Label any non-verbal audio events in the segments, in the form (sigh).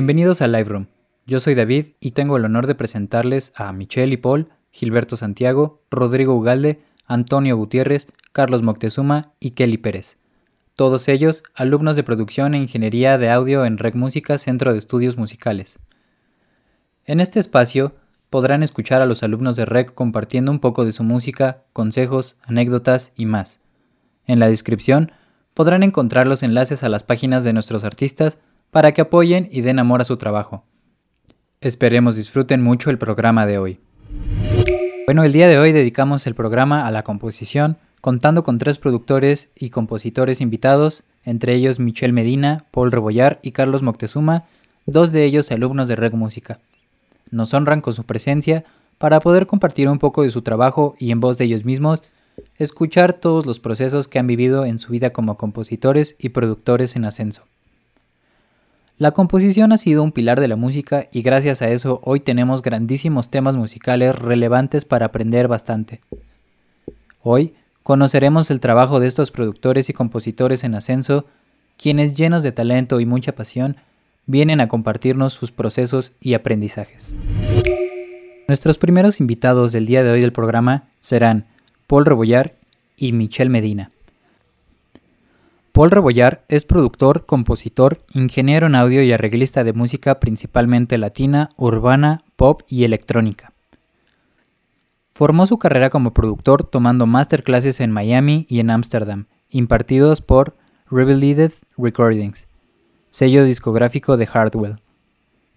Bienvenidos a Live Room. Yo soy David y tengo el honor de presentarles a Michelle y Paul, Gilberto Santiago, Rodrigo Ugalde, Antonio Gutiérrez, Carlos Moctezuma y Kelly Pérez. Todos ellos alumnos de producción e ingeniería de audio en Rec Música Centro de Estudios Musicales. En este espacio podrán escuchar a los alumnos de Rec compartiendo un poco de su música, consejos, anécdotas y más. En la descripción podrán encontrar los enlaces a las páginas de nuestros artistas para que apoyen y den amor a su trabajo. Esperemos disfruten mucho el programa de hoy. Bueno, el día de hoy dedicamos el programa a la composición, contando con tres productores y compositores invitados, entre ellos Michelle Medina, Paul Rebollar y Carlos Moctezuma, dos de ellos alumnos de Reg Música. Nos honran con su presencia para poder compartir un poco de su trabajo y en voz de ellos mismos, escuchar todos los procesos que han vivido en su vida como compositores y productores en ascenso. La composición ha sido un pilar de la música y gracias a eso hoy tenemos grandísimos temas musicales relevantes para aprender bastante. Hoy conoceremos el trabajo de estos productores y compositores en ascenso, quienes llenos de talento y mucha pasión vienen a compartirnos sus procesos y aprendizajes. Nuestros primeros invitados del día de hoy del programa serán Paul Rebollar y Michelle Medina. Paul Rebollar es productor, compositor, ingeniero en audio y arreglista de música principalmente latina, urbana, pop y electrónica. Formó su carrera como productor tomando masterclasses en Miami y en Ámsterdam, impartidos por Revelated Recordings, sello discográfico de Hardwell.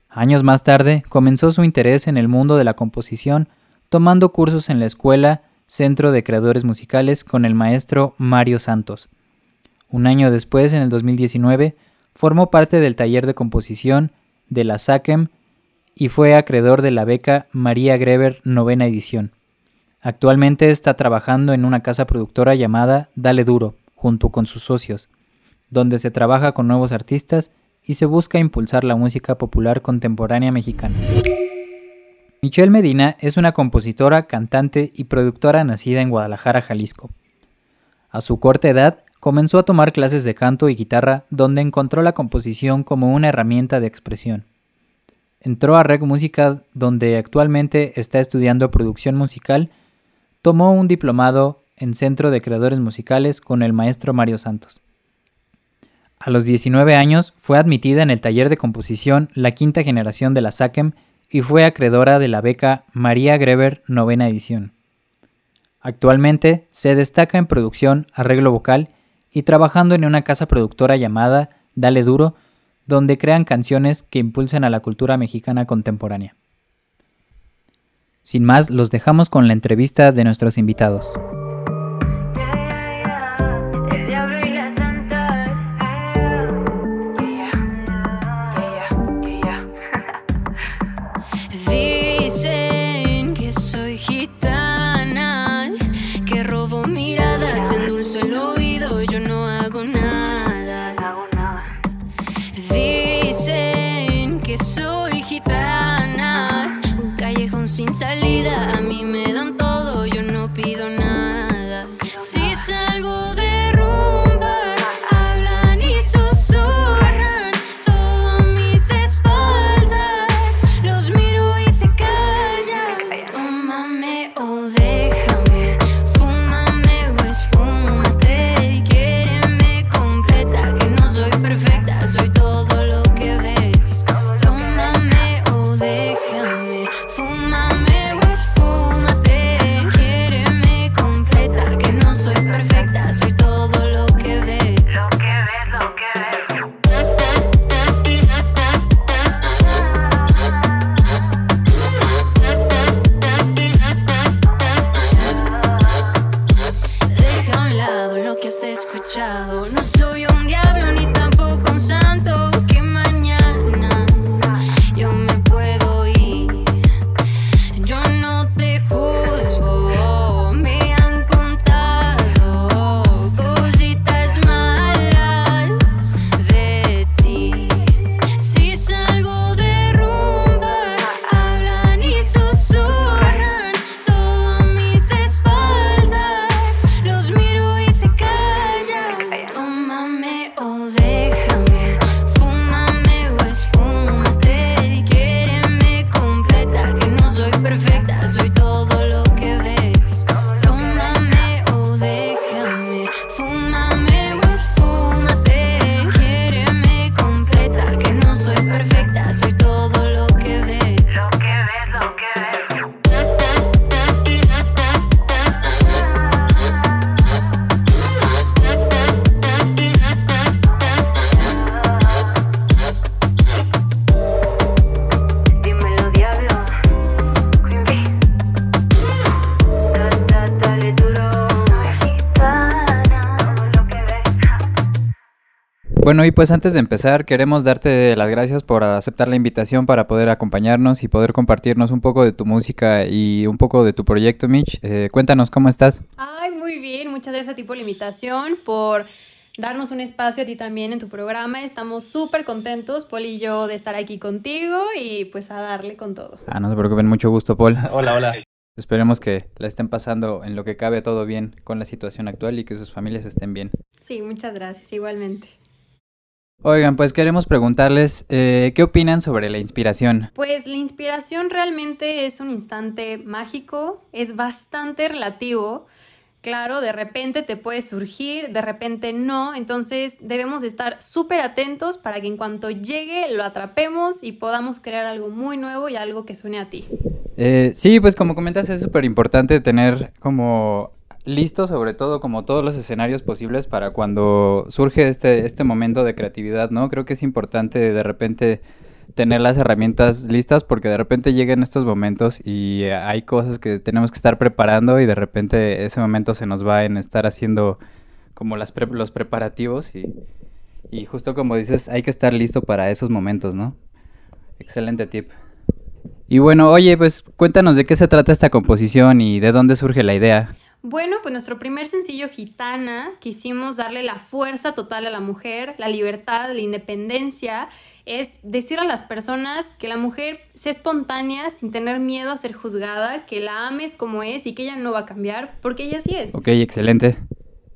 Años más tarde comenzó su interés en el mundo de la composición tomando cursos en la escuela Centro de Creadores Musicales con el maestro Mario Santos. Un año después, en el 2019, formó parte del taller de composición de la SACEM y fue acreedor de la beca María Greber novena edición. Actualmente está trabajando en una casa productora llamada Dale Duro, junto con sus socios, donde se trabaja con nuevos artistas y se busca impulsar la música popular contemporánea mexicana. Michelle Medina es una compositora, cantante y productora nacida en Guadalajara, Jalisco. A su corta edad comenzó a tomar clases de canto y guitarra donde encontró la composición como una herramienta de expresión. Entró a Rec Música donde actualmente está estudiando producción musical, tomó un diplomado en Centro de Creadores Musicales con el maestro Mario Santos. A los 19 años fue admitida en el taller de composición La Quinta Generación de la SACEM y fue acreedora de la beca María Greber novena edición. Actualmente se destaca en producción, arreglo vocal y trabajando en una casa productora llamada Dale Duro, donde crean canciones que impulsan a la cultura mexicana contemporánea. Sin más, los dejamos con la entrevista de nuestros invitados. Bueno, y pues antes de empezar, queremos darte las gracias por aceptar la invitación para poder acompañarnos y poder compartirnos un poco de tu música y un poco de tu proyecto, Mitch. Eh, cuéntanos cómo estás. Ay, muy bien. Muchas gracias a ti por la invitación, por darnos un espacio a ti también en tu programa. Estamos súper contentos, Paul y yo, de estar aquí contigo y pues a darle con todo. Ah, no se preocupen, mucho gusto, Paul. (laughs) hola, hola. Esperemos que la estén pasando en lo que cabe todo bien con la situación actual y que sus familias estén bien. Sí, muchas gracias, igualmente. Oigan, pues queremos preguntarles, eh, ¿qué opinan sobre la inspiración? Pues la inspiración realmente es un instante mágico, es bastante relativo. Claro, de repente te puede surgir, de repente no, entonces debemos estar súper atentos para que en cuanto llegue lo atrapemos y podamos crear algo muy nuevo y algo que suene a ti. Eh, sí, pues como comentas es súper importante tener como listo sobre todo como todos los escenarios posibles para cuando surge este, este momento de creatividad, ¿no? Creo que es importante de repente tener las herramientas listas porque de repente llegan estos momentos y hay cosas que tenemos que estar preparando y de repente ese momento se nos va en estar haciendo como las los preparativos y, y justo como dices, hay que estar listo para esos momentos, ¿no? Excelente tip. Y bueno, oye, pues cuéntanos de qué se trata esta composición y de dónde surge la idea. Bueno, pues nuestro primer sencillo Gitana, quisimos darle la fuerza total a la mujer, la libertad, la independencia, es decir a las personas que la mujer sea espontánea sin tener miedo a ser juzgada, que la ames como es y que ella no va a cambiar, porque ella sí es. Ok, excelente.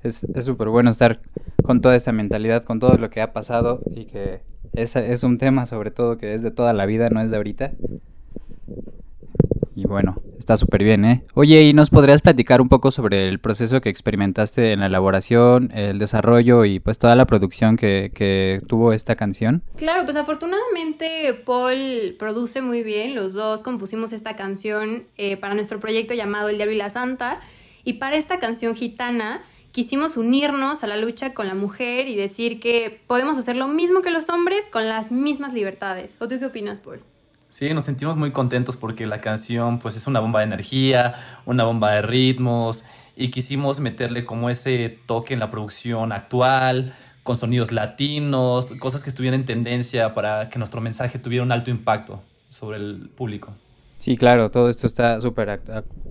Es súper bueno estar con toda esta mentalidad, con todo lo que ha pasado y que es, es un tema sobre todo que es de toda la vida, no es de ahorita. Y bueno, está súper bien, ¿eh? Oye, ¿y nos podrías platicar un poco sobre el proceso que experimentaste en la elaboración, el desarrollo y pues toda la producción que, tuvo esta canción? Claro, pues afortunadamente Paul produce muy bien, los dos compusimos esta canción eh, para nuestro proyecto llamado El Diablo y la Santa, y para esta canción gitana quisimos unirnos a la lucha con la mujer y decir que podemos hacer lo mismo que los hombres con las mismas libertades. ¿O tú qué opinas, Paul? Sí, nos sentimos muy contentos porque la canción pues es una bomba de energía, una bomba de ritmos y quisimos meterle como ese toque en la producción actual, con sonidos latinos, cosas que estuvieran en tendencia para que nuestro mensaje tuviera un alto impacto sobre el público. Sí, claro, todo esto está súper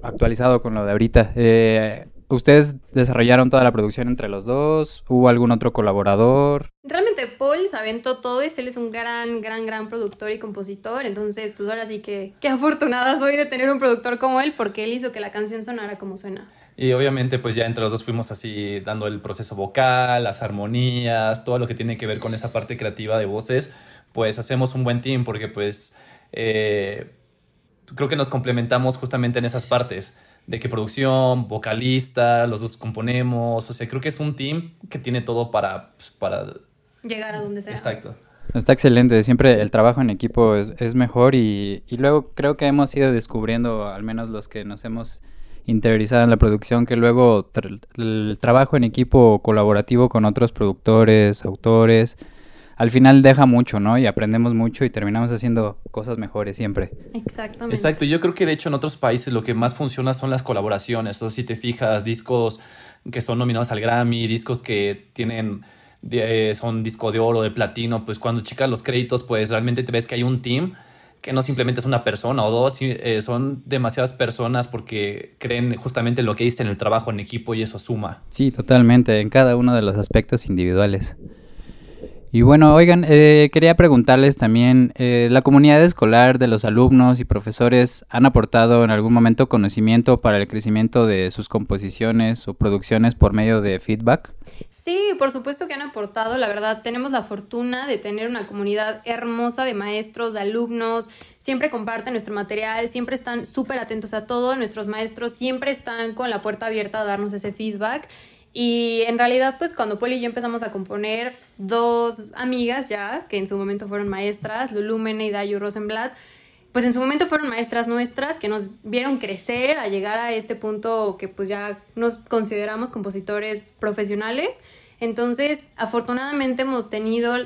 actualizado con lo de ahorita. Eh, ¿Ustedes desarrollaron toda la producción entre los dos? ¿Hubo algún otro colaborador? Realmente Paul se aventó todo, él es un gran, gran, gran productor y compositor, entonces pues ahora sí que qué afortunada soy de tener un productor como él porque él hizo que la canción sonara como suena. Y obviamente pues ya entre los dos fuimos así dando el proceso vocal, las armonías, todo lo que tiene que ver con esa parte creativa de voces, pues hacemos un buen team porque pues eh, creo que nos complementamos justamente en esas partes de que producción, vocalista, los dos componemos, o sea, creo que es un team que tiene todo para, pues, para... llegar a donde sea. Exacto. Está excelente, siempre el trabajo en equipo es, es mejor y, y, luego creo que hemos ido descubriendo, al menos los que nos hemos interiorizado en la producción, que luego el trabajo en equipo colaborativo con otros productores, autores, al final deja mucho, ¿no? Y aprendemos mucho y terminamos haciendo cosas mejores siempre. Exactamente. Exacto, yo creo que de hecho en otros países lo que más funciona son las colaboraciones. O si te fijas, discos que son nominados al Grammy, discos que tienen eh, son disco de oro, de platino, pues cuando chicas los créditos, pues realmente te ves que hay un team que no simplemente es una persona o dos, eh, son demasiadas personas porque creen justamente lo que dicen en el trabajo en equipo y eso suma. Sí, totalmente, en cada uno de los aspectos individuales. Y bueno, oigan, eh, quería preguntarles también, eh, ¿la comunidad escolar de los alumnos y profesores han aportado en algún momento conocimiento para el crecimiento de sus composiciones o producciones por medio de feedback? Sí, por supuesto que han aportado, la verdad, tenemos la fortuna de tener una comunidad hermosa de maestros, de alumnos, siempre comparten nuestro material, siempre están súper atentos a todo, nuestros maestros siempre están con la puerta abierta a darnos ese feedback. Y en realidad, pues cuando Poli y yo empezamos a componer, dos amigas ya, que en su momento fueron maestras, Lulu Mene y Dayu Rosenblatt, pues en su momento fueron maestras nuestras que nos vieron crecer a llegar a este punto que pues ya nos consideramos compositores profesionales. Entonces, afortunadamente hemos tenido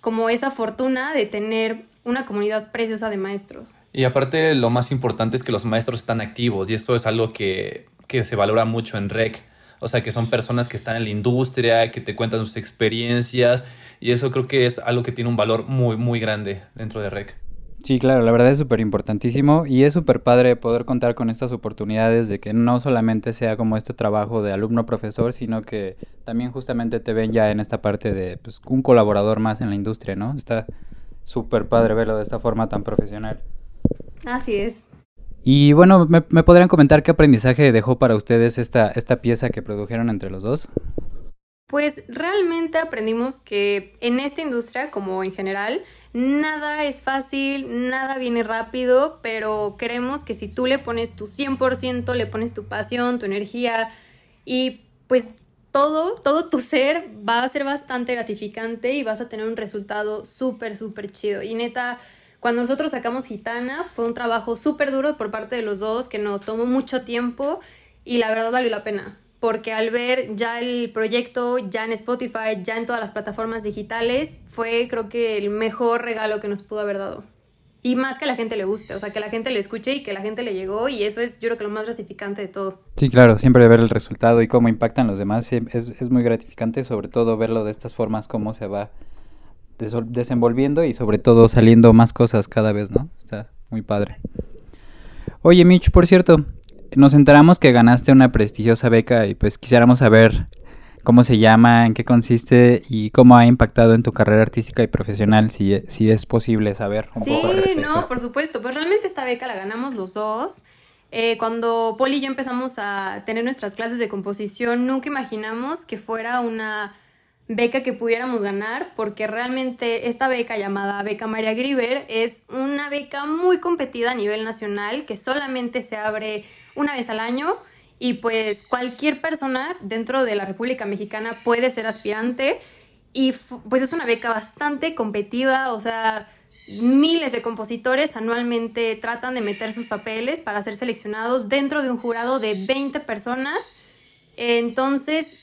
como esa fortuna de tener una comunidad preciosa de maestros. Y aparte, lo más importante es que los maestros están activos y eso es algo que, que se valora mucho en REC o sea, que son personas que están en la industria, que te cuentan sus experiencias, y eso creo que es algo que tiene un valor muy, muy grande dentro de REC. Sí, claro, la verdad es súper importantísimo y es súper padre poder contar con estas oportunidades de que no solamente sea como este trabajo de alumno-profesor, sino que también justamente te ven ya en esta parte de pues, un colaborador más en la industria, ¿no? Está súper padre verlo de esta forma tan profesional. Así es. Y bueno, ¿me, podrían comentar qué aprendizaje dejó para ustedes esta, esta pieza que produjeron entre los dos? Pues realmente aprendimos que en esta industria, como en general, nada es fácil, nada viene rápido, pero creemos que si tú le pones tu 100%, le pones tu pasión, tu energía y pues todo, todo tu ser va a ser bastante gratificante y vas a tener un resultado súper, súper chido. Y neta, cuando nosotros sacamos Gitana fue un trabajo súper duro por parte de los dos que nos tomó mucho tiempo y la verdad valió la pena. Porque al ver ya el proyecto, ya en Spotify, ya en todas las plataformas digitales, fue creo que el mejor regalo que nos pudo haber dado. Y más que la gente le guste, o sea, que la gente le escuche y que la gente le llegó y eso es yo creo que lo más gratificante de todo. Sí, claro, siempre ver el resultado y cómo impactan los demás es, es muy gratificante, sobre todo verlo de estas formas, cómo se va desenvolviendo y sobre todo saliendo más cosas cada vez, ¿no? Está muy padre. Oye, Mitch, por cierto, nos enteramos que ganaste una prestigiosa beca y pues quisiéramos saber cómo se llama, en qué consiste y cómo ha impactado en tu carrera artística y profesional, si, si es posible saber un sí, no, por supuesto. Pues realmente esta beca la ganamos los dos. Eh, cuando Poli y yo empezamos a tener nuestras clases de composición, nunca imaginamos que fuera una beca que pudiéramos ganar, porque realmente esta beca llamada Beca María Griver es una beca muy competida a nivel nacional que solamente se abre una vez al año y pues cualquier persona dentro de la República Mexicana puede ser aspirante y pues es una beca bastante competitiva, o sea, miles de compositores anualmente tratan de meter sus papeles para ser seleccionados dentro de un jurado de 20 personas. Entonces,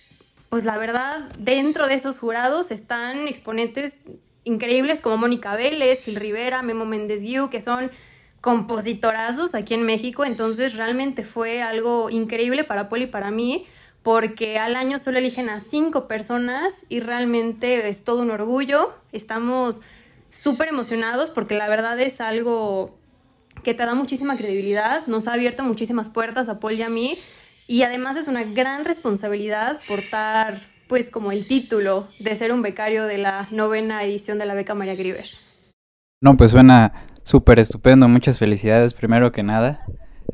pues la verdad, dentro de esos jurados están exponentes increíbles como Mónica Vélez, Gil Rivera, Memo Méndez Guiú, que son compositorazos aquí en México. Entonces realmente fue algo increíble para Poli y para mí, porque al año solo eligen a cinco personas y realmente es todo un orgullo. Estamos súper emocionados porque la verdad es algo que te da muchísima credibilidad, nos ha abierto muchísimas puertas a Poli y a mí y además es una gran responsabilidad portar pues como el título de ser un becario de la novena edición de la beca María Griver. No, pues suena súper estupendo, muchas felicidades primero que nada.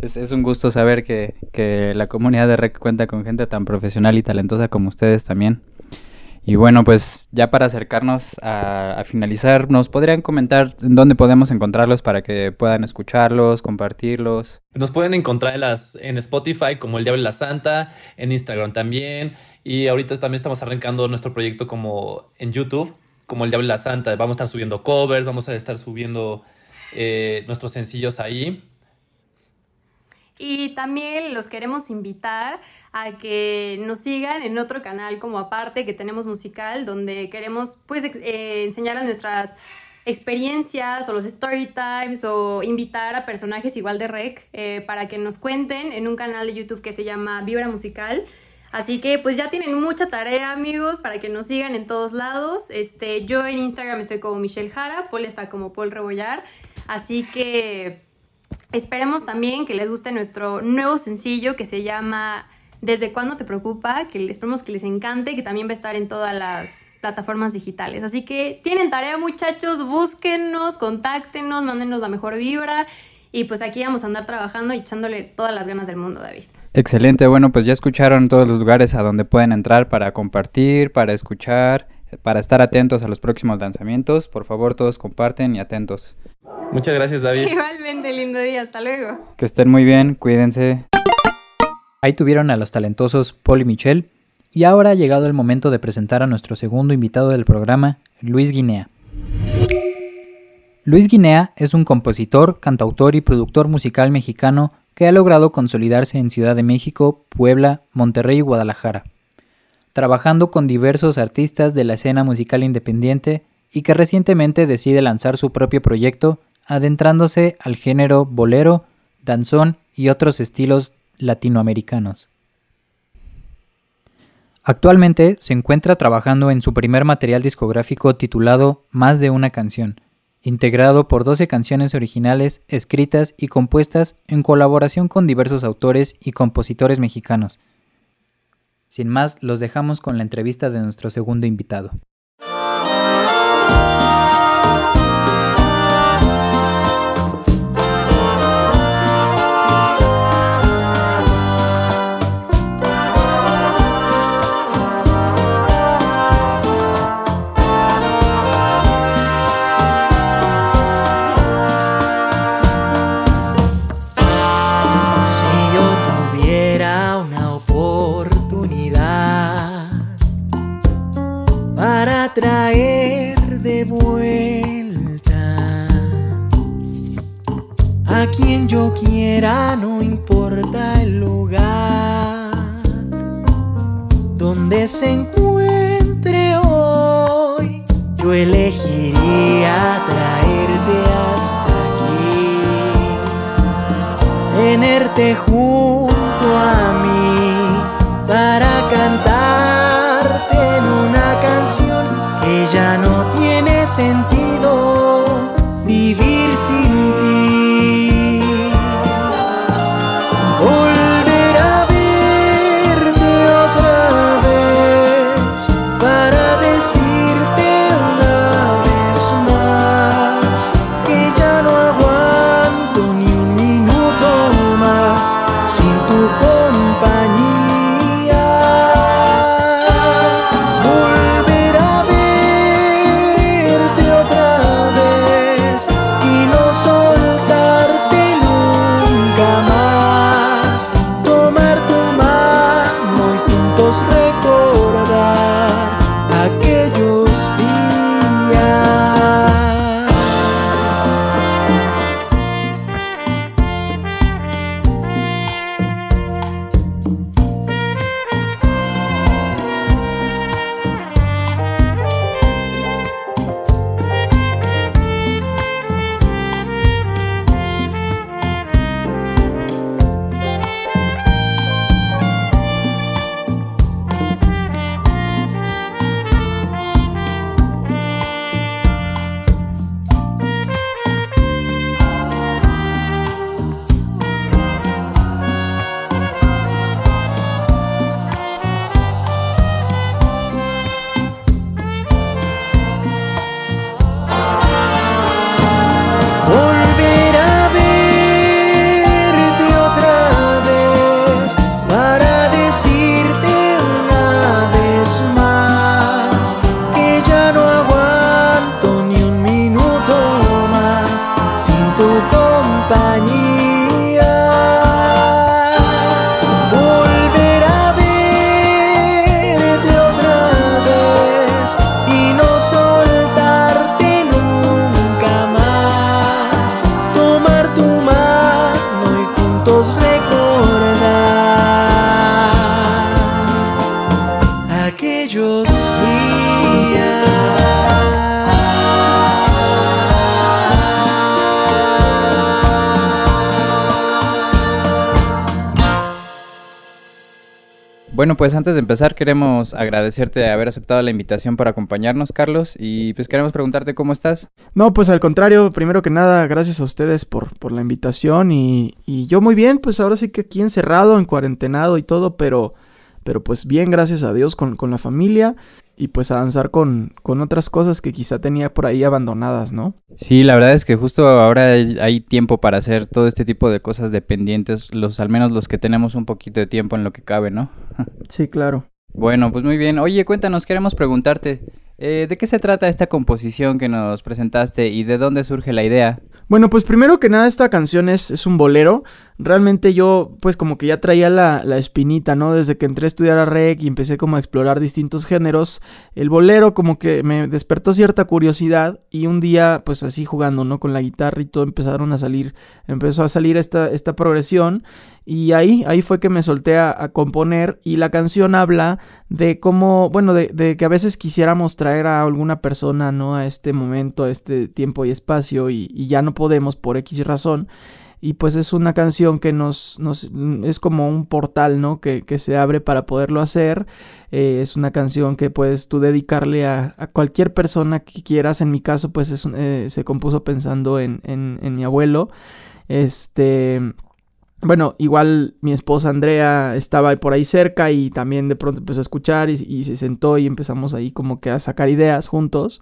Es, es un gusto saber que, que, la comunidad de REC cuenta con gente tan profesional y talentosa como ustedes también. Y bueno, pues ya para acercarnos a, finalizar, ¿nos podrían comentar en dónde podemos encontrarlos para que puedan escucharlos, compartirlos? Nos pueden encontrar en, Spotify como El Diablo y la Santa, en Instagram también. Y ahorita también estamos arrancando nuestro proyecto como en YouTube, como El Diablo y la Santa. Vamos a estar subiendo covers, vamos a estar subiendo eh, nuestros sencillos ahí. Y también los queremos invitar a que nos sigan en otro canal como aparte que tenemos musical, donde queremos pues eh, enseñar a nuestras experiencias o los story times o invitar a personajes igual de rec eh, para que nos cuenten en un canal de YouTube que se llama Vibra Musical. Así que pues ya tienen mucha tarea amigos para que nos sigan en todos lados. Este, yo en Instagram estoy como Michelle Jara, Paul está como Paul Rebollar. Así que Esperemos también que les guste nuestro nuevo sencillo que se llama ¿Desde cuándo te preocupa? Que esperemos que les encante, que también va a estar en todas las plataformas digitales. Así que tienen tarea muchachos, búsquennos, contáctenos, mándenos la mejor vibra y pues aquí vamos a andar trabajando y echándole todas las ganas del mundo, David. Excelente, bueno, pues ya escucharon todos los lugares a donde pueden entrar para compartir, para escuchar, para estar atentos a los próximos lanzamientos. Por favor, todos comparten y atentos. Muchas gracias, David. (laughs) Igualmente, lindo día. Hasta luego. Que estén muy bien. Cuídense. Ahí tuvieron a los talentosos Paul y Michelle. Y ahora ha llegado el momento de presentar a nuestro segundo invitado del programa, Luis Guinea. Luis Guinea es un compositor, cantautor y productor musical mexicano que ha logrado consolidarse en Ciudad de México, Puebla, Monterrey y Guadalajara, trabajando con diversos artistas de la escena musical independiente y que recientemente decide lanzar su propio proyecto adentrándose al género bolero, danzón y otros estilos latinoamericanos. Actualmente se encuentra trabajando en su primer material discográfico titulado Más de una canción, integrado por 12 canciones originales escritas y compuestas en colaboración con diversos autores y compositores mexicanos. Sin más, los dejamos con la entrevista de nuestro segundo invitado. Bueno, pues antes de empezar queremos agradecerte de haber aceptado la invitación para acompañarnos, Carlos, y pues queremos preguntarte cómo estás. No, pues al contrario, primero que nada, gracias a ustedes por, por la invitación y, y yo muy bien, pues ahora sí que aquí encerrado, en cuarentenado y todo, pero, pero pues bien, gracias a Dios con, con la familia y pues avanzar con, con otras cosas que quizá tenía por ahí abandonadas, ¿no? Sí, la verdad es que justo ahora hay, tiempo para hacer todo este tipo de cosas dependientes, los al menos los que tenemos un poquito de tiempo en lo que cabe, ¿no? (laughs) sí, claro. Bueno, pues muy bien. Oye, cuéntanos, queremos preguntarte, eh, ¿de qué se trata esta composición que nos presentaste y de dónde surge la idea? Bueno, pues primero que nada esta canción es, es un bolero. Realmente yo pues como que ya traía la, la, espinita, ¿no? Desde que entré a estudiar a rec y empecé como a explorar distintos géneros, el bolero como que me despertó cierta curiosidad y un día pues así jugando, ¿no? Con la guitarra y todo empezaron a salir, empezó a salir esta, esta progresión y ahí, ahí fue que me solté a, componer y la canción habla de cómo, bueno, de, de, que a veces quisiéramos traer a alguna persona, ¿no? A este momento, a este tiempo y espacio y, y ya no podemos por X razón. Y pues es una canción que nos, es como un portal, ¿no? Que, que se abre para poderlo hacer. Eh, es una canción que puedes tú dedicarle a, cualquier persona que quieras. En mi caso, pues es, eh, se compuso pensando en, en, en mi abuelo. Este bueno, igual mi esposa Andrea estaba por ahí cerca y también de pronto empezó a escuchar y, se sentó y empezamos ahí como que a sacar ideas juntos.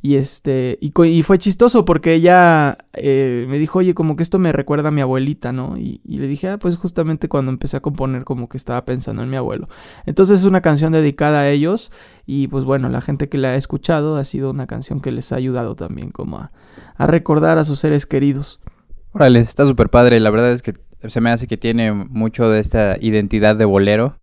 Y este, y, fue chistoso porque ella eh, me dijo, oye, como que esto me recuerda a mi abuelita, ¿no? Y, le dije, ah, pues justamente cuando empecé a componer como que estaba pensando en mi abuelo. Entonces es una canción dedicada a ellos y pues bueno, la gente que la ha escuchado ha sido una canción que les ha ayudado también como a, a recordar a sus seres queridos. Órale, está súper padre. La verdad es que se me hace que tiene mucho de esta identidad de bolero.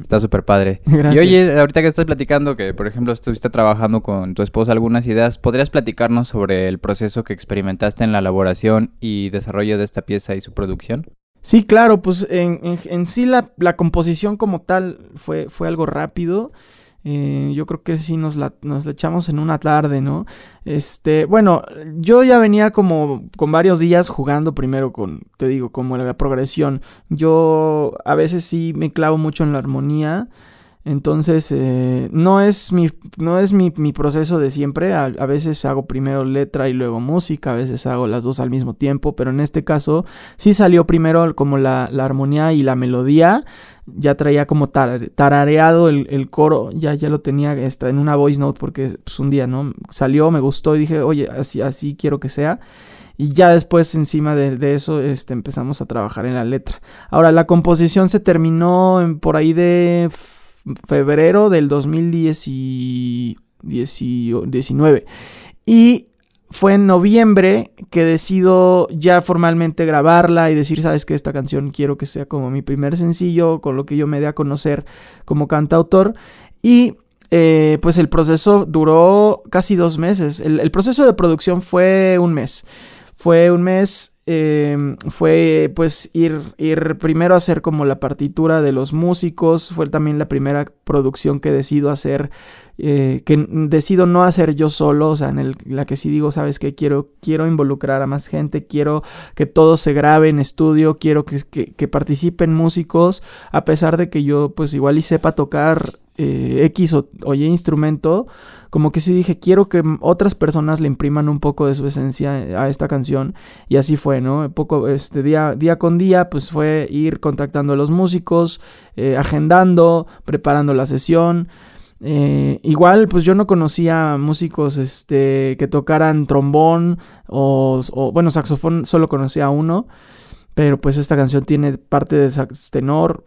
Está súper padre. (laughs) Y oye, ahorita que estás platicando que, por ejemplo, estuviste trabajando con tu esposa algunas ideas, ¿podrías platicarnos sobre el proceso que experimentaste en la elaboración y desarrollo de esta pieza y su producción? Sí, claro, pues en, en, sí la, la, composición como tal fue, fue algo rápido. Eh, yo creo que sí nos la, nos la echamos en una tarde, ¿no? Este, bueno, yo ya venía como con varios días jugando primero con, te digo, como la progresión. Yo a veces sí me clavo mucho en la armonía. Entonces, eh, no es, mi, no es mi, mi proceso de siempre. A, veces hago primero letra y luego música, a veces hago las dos al mismo tiempo, pero en este caso sí salió primero como la, la armonía y la melodía ya traía como tarareado el, coro, ya, ya lo tenía está en una voice note porque pues, un día, ¿no? Salió, me gustó y dije, oye, así, así quiero que sea. Y ya después, encima de, eso, este, empezamos a trabajar en la letra. Ahora, la composición se terminó en, por ahí de febrero del 2019. Y fue en noviembre que decido ya formalmente grabarla y decir, sabes que esta canción quiero que sea como mi primer sencillo, con lo que yo me dé a conocer como cantautor. Y eh, pues el proceso duró casi dos meses. El, proceso de producción fue un mes. Fue un mes, eh, fue pues ir, ir primero a hacer como la partitura de los músicos. Fue también la primera producción que decido hacer eh, que decido no hacer yo solo, o sea, en la que sí digo, sabes que quiero, quiero involucrar a más gente, quiero que todo se grabe en estudio, quiero que, que, participen músicos, a pesar de que yo pues igual y sepa tocar eh, X o, Y instrumento, como que sí dije, quiero que otras personas le impriman un poco de su esencia a esta canción. Y así fue, ¿no? Poco, este, día, día con día, pues fue ir contactando a los músicos, eh, agendando, preparando la sesión. Eh, igual, pues yo no conocía músicos este, que tocaran trombón o, bueno, saxofón solo conocía uno, pero pues esta canción tiene parte de sax tenor,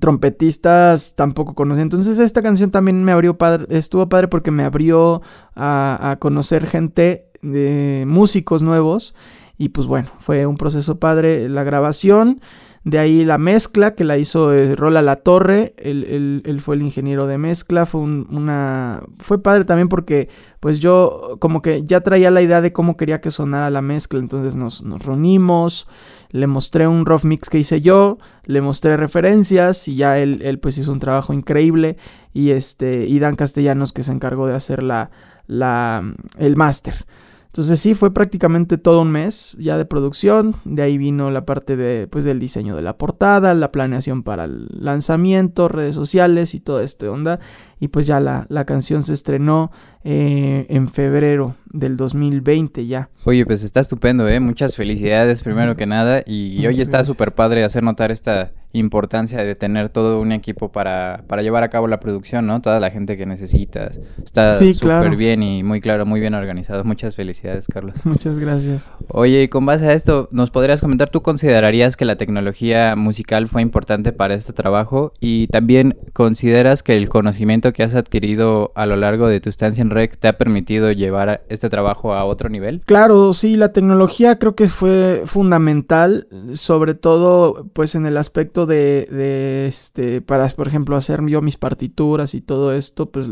trompetistas tampoco conocía. Entonces esta canción también me abrió padre, estuvo padre porque me abrió a, a conocer gente de músicos nuevos y pues bueno, fue un proceso padre la grabación. De ahí la mezcla que la hizo eh, Rola La Torre, él, fue el ingeniero de mezcla, fue una... Fue padre también porque pues yo como que ya traía la idea de cómo quería que sonara la mezcla, entonces nos, nos reunimos, le mostré un rough mix que hice yo, le mostré referencias y ya él, él pues hizo un trabajo increíble. Y este, y Dan Castellanos que se encargó de hacer la, la, el máster. Entonces sí, fue prácticamente todo un mes ya de producción. De ahí vino la parte de, pues, del diseño de la portada, la planeación para el lanzamiento, redes sociales y todo esto onda. Y pues ya la, la canción se estrenó eh, en febrero del 2020 ya. Oye, pues está estupendo, ¿eh? Muchas felicidades primero que nada. Y, hoy está súper padre hacer notar esta importancia de tener todo un equipo para, para llevar a cabo la producción, ¿no? Toda la gente que necesitas. Está súper bien y muy claro, muy bien organizado. Muchas felicidades, Carlos. (laughs) Muchas gracias. Oye, y con base a esto, ¿nos podrías comentar, tú considerarías que la tecnología musical fue importante para este trabajo? Y también consideras que el conocimiento que has adquirido a lo largo de tu estancia en te ha permitido llevar este trabajo a otro nivel? Claro, sí, la tecnología creo que fue fundamental, sobre todo pues en el aspecto de, este, para por ejemplo hacer yo mis partituras y todo esto, pues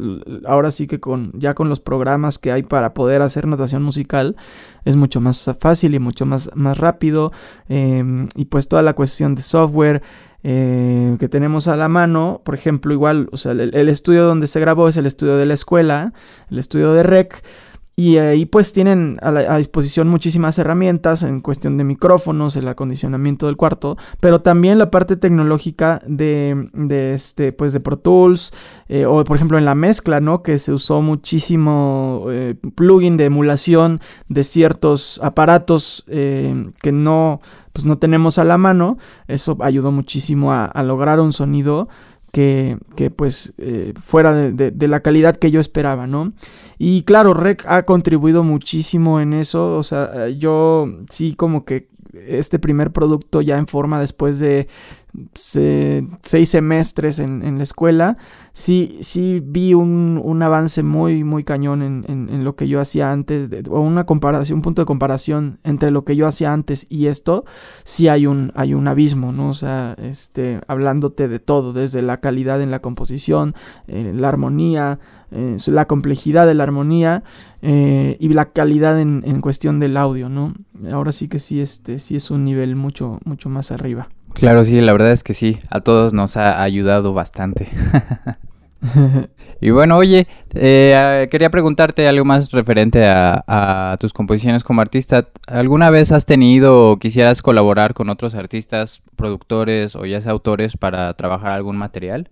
ahora sí que con ya con los programas que hay para poder hacer notación musical es mucho más fácil y mucho más, más rápido em, y pues toda la cuestión de software eh, que tenemos a la mano. Por ejemplo, igual, o sea, el, estudio donde se grabó es el estudio de la escuela, el estudio de REC. Y ahí pues tienen a, disposición muchísimas herramientas en cuestión de micrófonos, el acondicionamiento del cuarto, pero también la parte tecnológica de, de este, pues de Pro Tools, eh, o por ejemplo en la mezcla, ¿no? Que se usó muchísimo eh, plugin de emulación de ciertos aparatos eh, que no, pues no tenemos a la mano. Eso ayudó muchísimo a, a lograr un sonido que, que pues eh, fuera de, de, la calidad que yo esperaba, ¿no? Y claro, Rec ha contribuido muchísimo en eso, o sea, yo sí como que este primer producto ya en forma después de seis semestres en, la escuela, sí, sí vi un, avance muy, muy cañón en, lo que yo hacía antes, o una comparación, un punto de comparación entre lo que yo hacía antes y esto, sí hay un, hay un abismo, ¿no? O sea, este, hablándote de todo, desde la calidad en la composición, eh, la armonía, eh, la complejidad de la armonía eh, y la calidad en, en, cuestión del audio, ¿no? Ahora sí que sí, este, sí es un nivel mucho, mucho más arriba. Claro, sí, la verdad es que sí, a todos nos ha ayudado bastante. (laughs) y bueno, oye, eh, quería preguntarte algo más referente a, tus composiciones como artista. ¿Alguna vez has tenido o quisieras colaborar con otros artistas, productores o ya sea autores para trabajar algún material?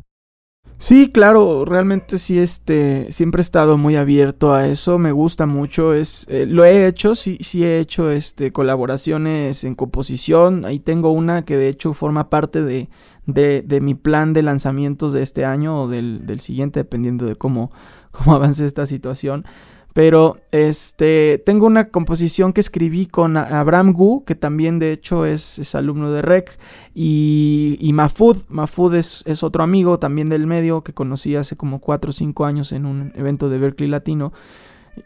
Sí, claro, realmente sí, este, siempre he estado muy abierto a eso, me gusta mucho, es, eh, lo he hecho, sí, sí he hecho, este, colaboraciones en composición, ahí tengo una que de hecho forma parte de, de, de mi plan de lanzamientos de este año o del, del siguiente, dependiendo de cómo, (laughs) cómo avance esta situación. Pero este tengo una composición que escribí con Abraham Gu, que también de hecho es, alumno de REC, y, y Mafud. Mafud es, es, otro amigo también del medio que conocí hace como 4 o 5 años en un evento de Berkeley Latino.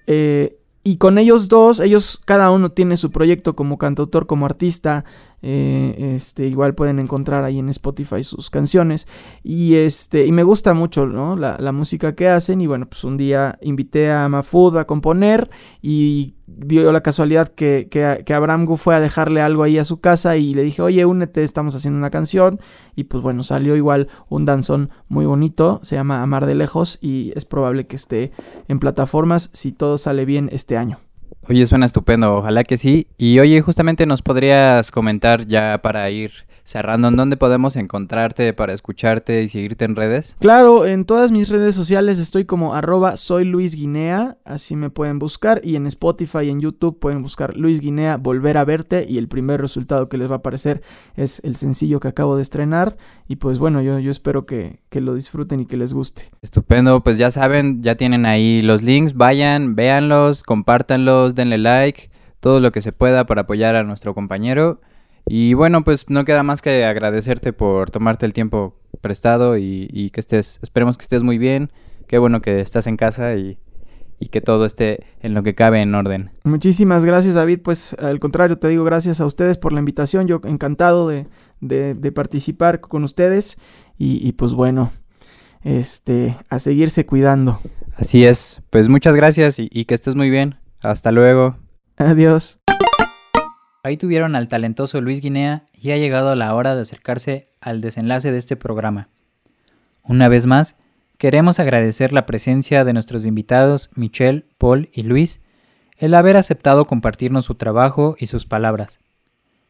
Eh, y con ellos dos, ellos cada uno tiene su proyecto como cantautor, como artista. Eh, este, igual pueden encontrar ahí en Spotify sus canciones. Y este, y me gusta mucho, ¿no? La, la música que hacen. Y bueno, pues un día invité a Mafud a componer. Y dio la casualidad que, que, Abraham Gu fue a dejarle algo ahí a su casa. Y le dije, oye, únete, estamos haciendo una canción. Y pues bueno, salió igual un danzón muy bonito. Se llama Amar de Lejos. Y es probable que esté en plataformas si todo sale bien este año. Oye, suena estupendo, ojalá que sí. Y oye, justamente nos podrías comentar ya para ir cerrando, ¿en dónde podemos encontrarte para escucharte y seguirte en redes? Claro, en todas mis redes sociales estoy como arroba soy Luis Guinea, así me pueden buscar y en Spotify y en YouTube pueden buscar Luis Guinea, volver a verte y el primer resultado que les va a aparecer es el sencillo que acabo de estrenar y pues bueno, yo, yo espero que, que lo disfruten y que les guste. Estupendo, pues ya saben, ya tienen ahí los links, vayan, véanlos, compártanlos, denle like, todo lo que se pueda para apoyar a nuestro compañero. Y bueno, pues no queda más que agradecerte por tomarte el tiempo prestado y, que estés, esperemos que estés muy bien, qué bueno que estás en casa y, que todo esté en lo que cabe en orden. Muchísimas gracias David, pues al contrario te digo gracias a ustedes por la invitación, yo encantado de, participar con ustedes y, y, pues bueno, este, a seguirse cuidando. Así es, pues muchas gracias y que estés muy bien, hasta luego. Adiós. Ahí tuvieron al talentoso Luis Guinea y ha llegado la hora de acercarse al desenlace de este programa. Una vez más, queremos agradecer la presencia de nuestros invitados Michelle, Paul y Luis, el haber aceptado compartirnos su trabajo y sus palabras.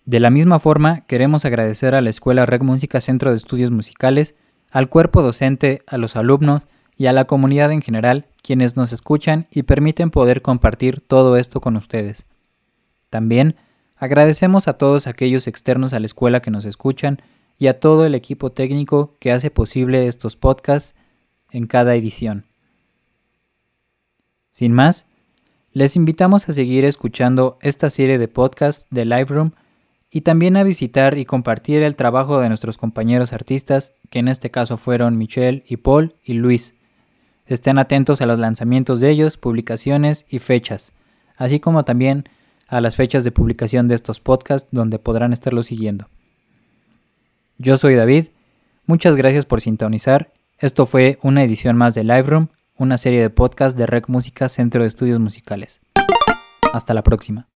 De la misma forma, queremos agradecer a la Escuela Rec Música Centro de Estudios Musicales, al cuerpo docente, a los alumnos y a la comunidad en general, quienes nos escuchan y permiten poder compartir todo esto con ustedes. También Agradecemos a todos aquellos externos a la escuela que nos escuchan y a todo el equipo técnico que hace posible estos podcasts en cada edición. Sin más, les invitamos a seguir escuchando esta serie de podcasts de Live y también a visitar y compartir el trabajo de nuestros compañeros artistas, que en este caso fueron Michelle y Paul y Luis. Estén atentos a los lanzamientos de ellos, publicaciones y fechas, así como también a las fechas de publicación de estos podcasts donde podrán estarlo siguiendo. Yo soy David, muchas gracias por sintonizar. Esto fue una edición más de Live Room, una serie de podcasts de Rec Música Centro de Estudios Musicales. Hasta la próxima.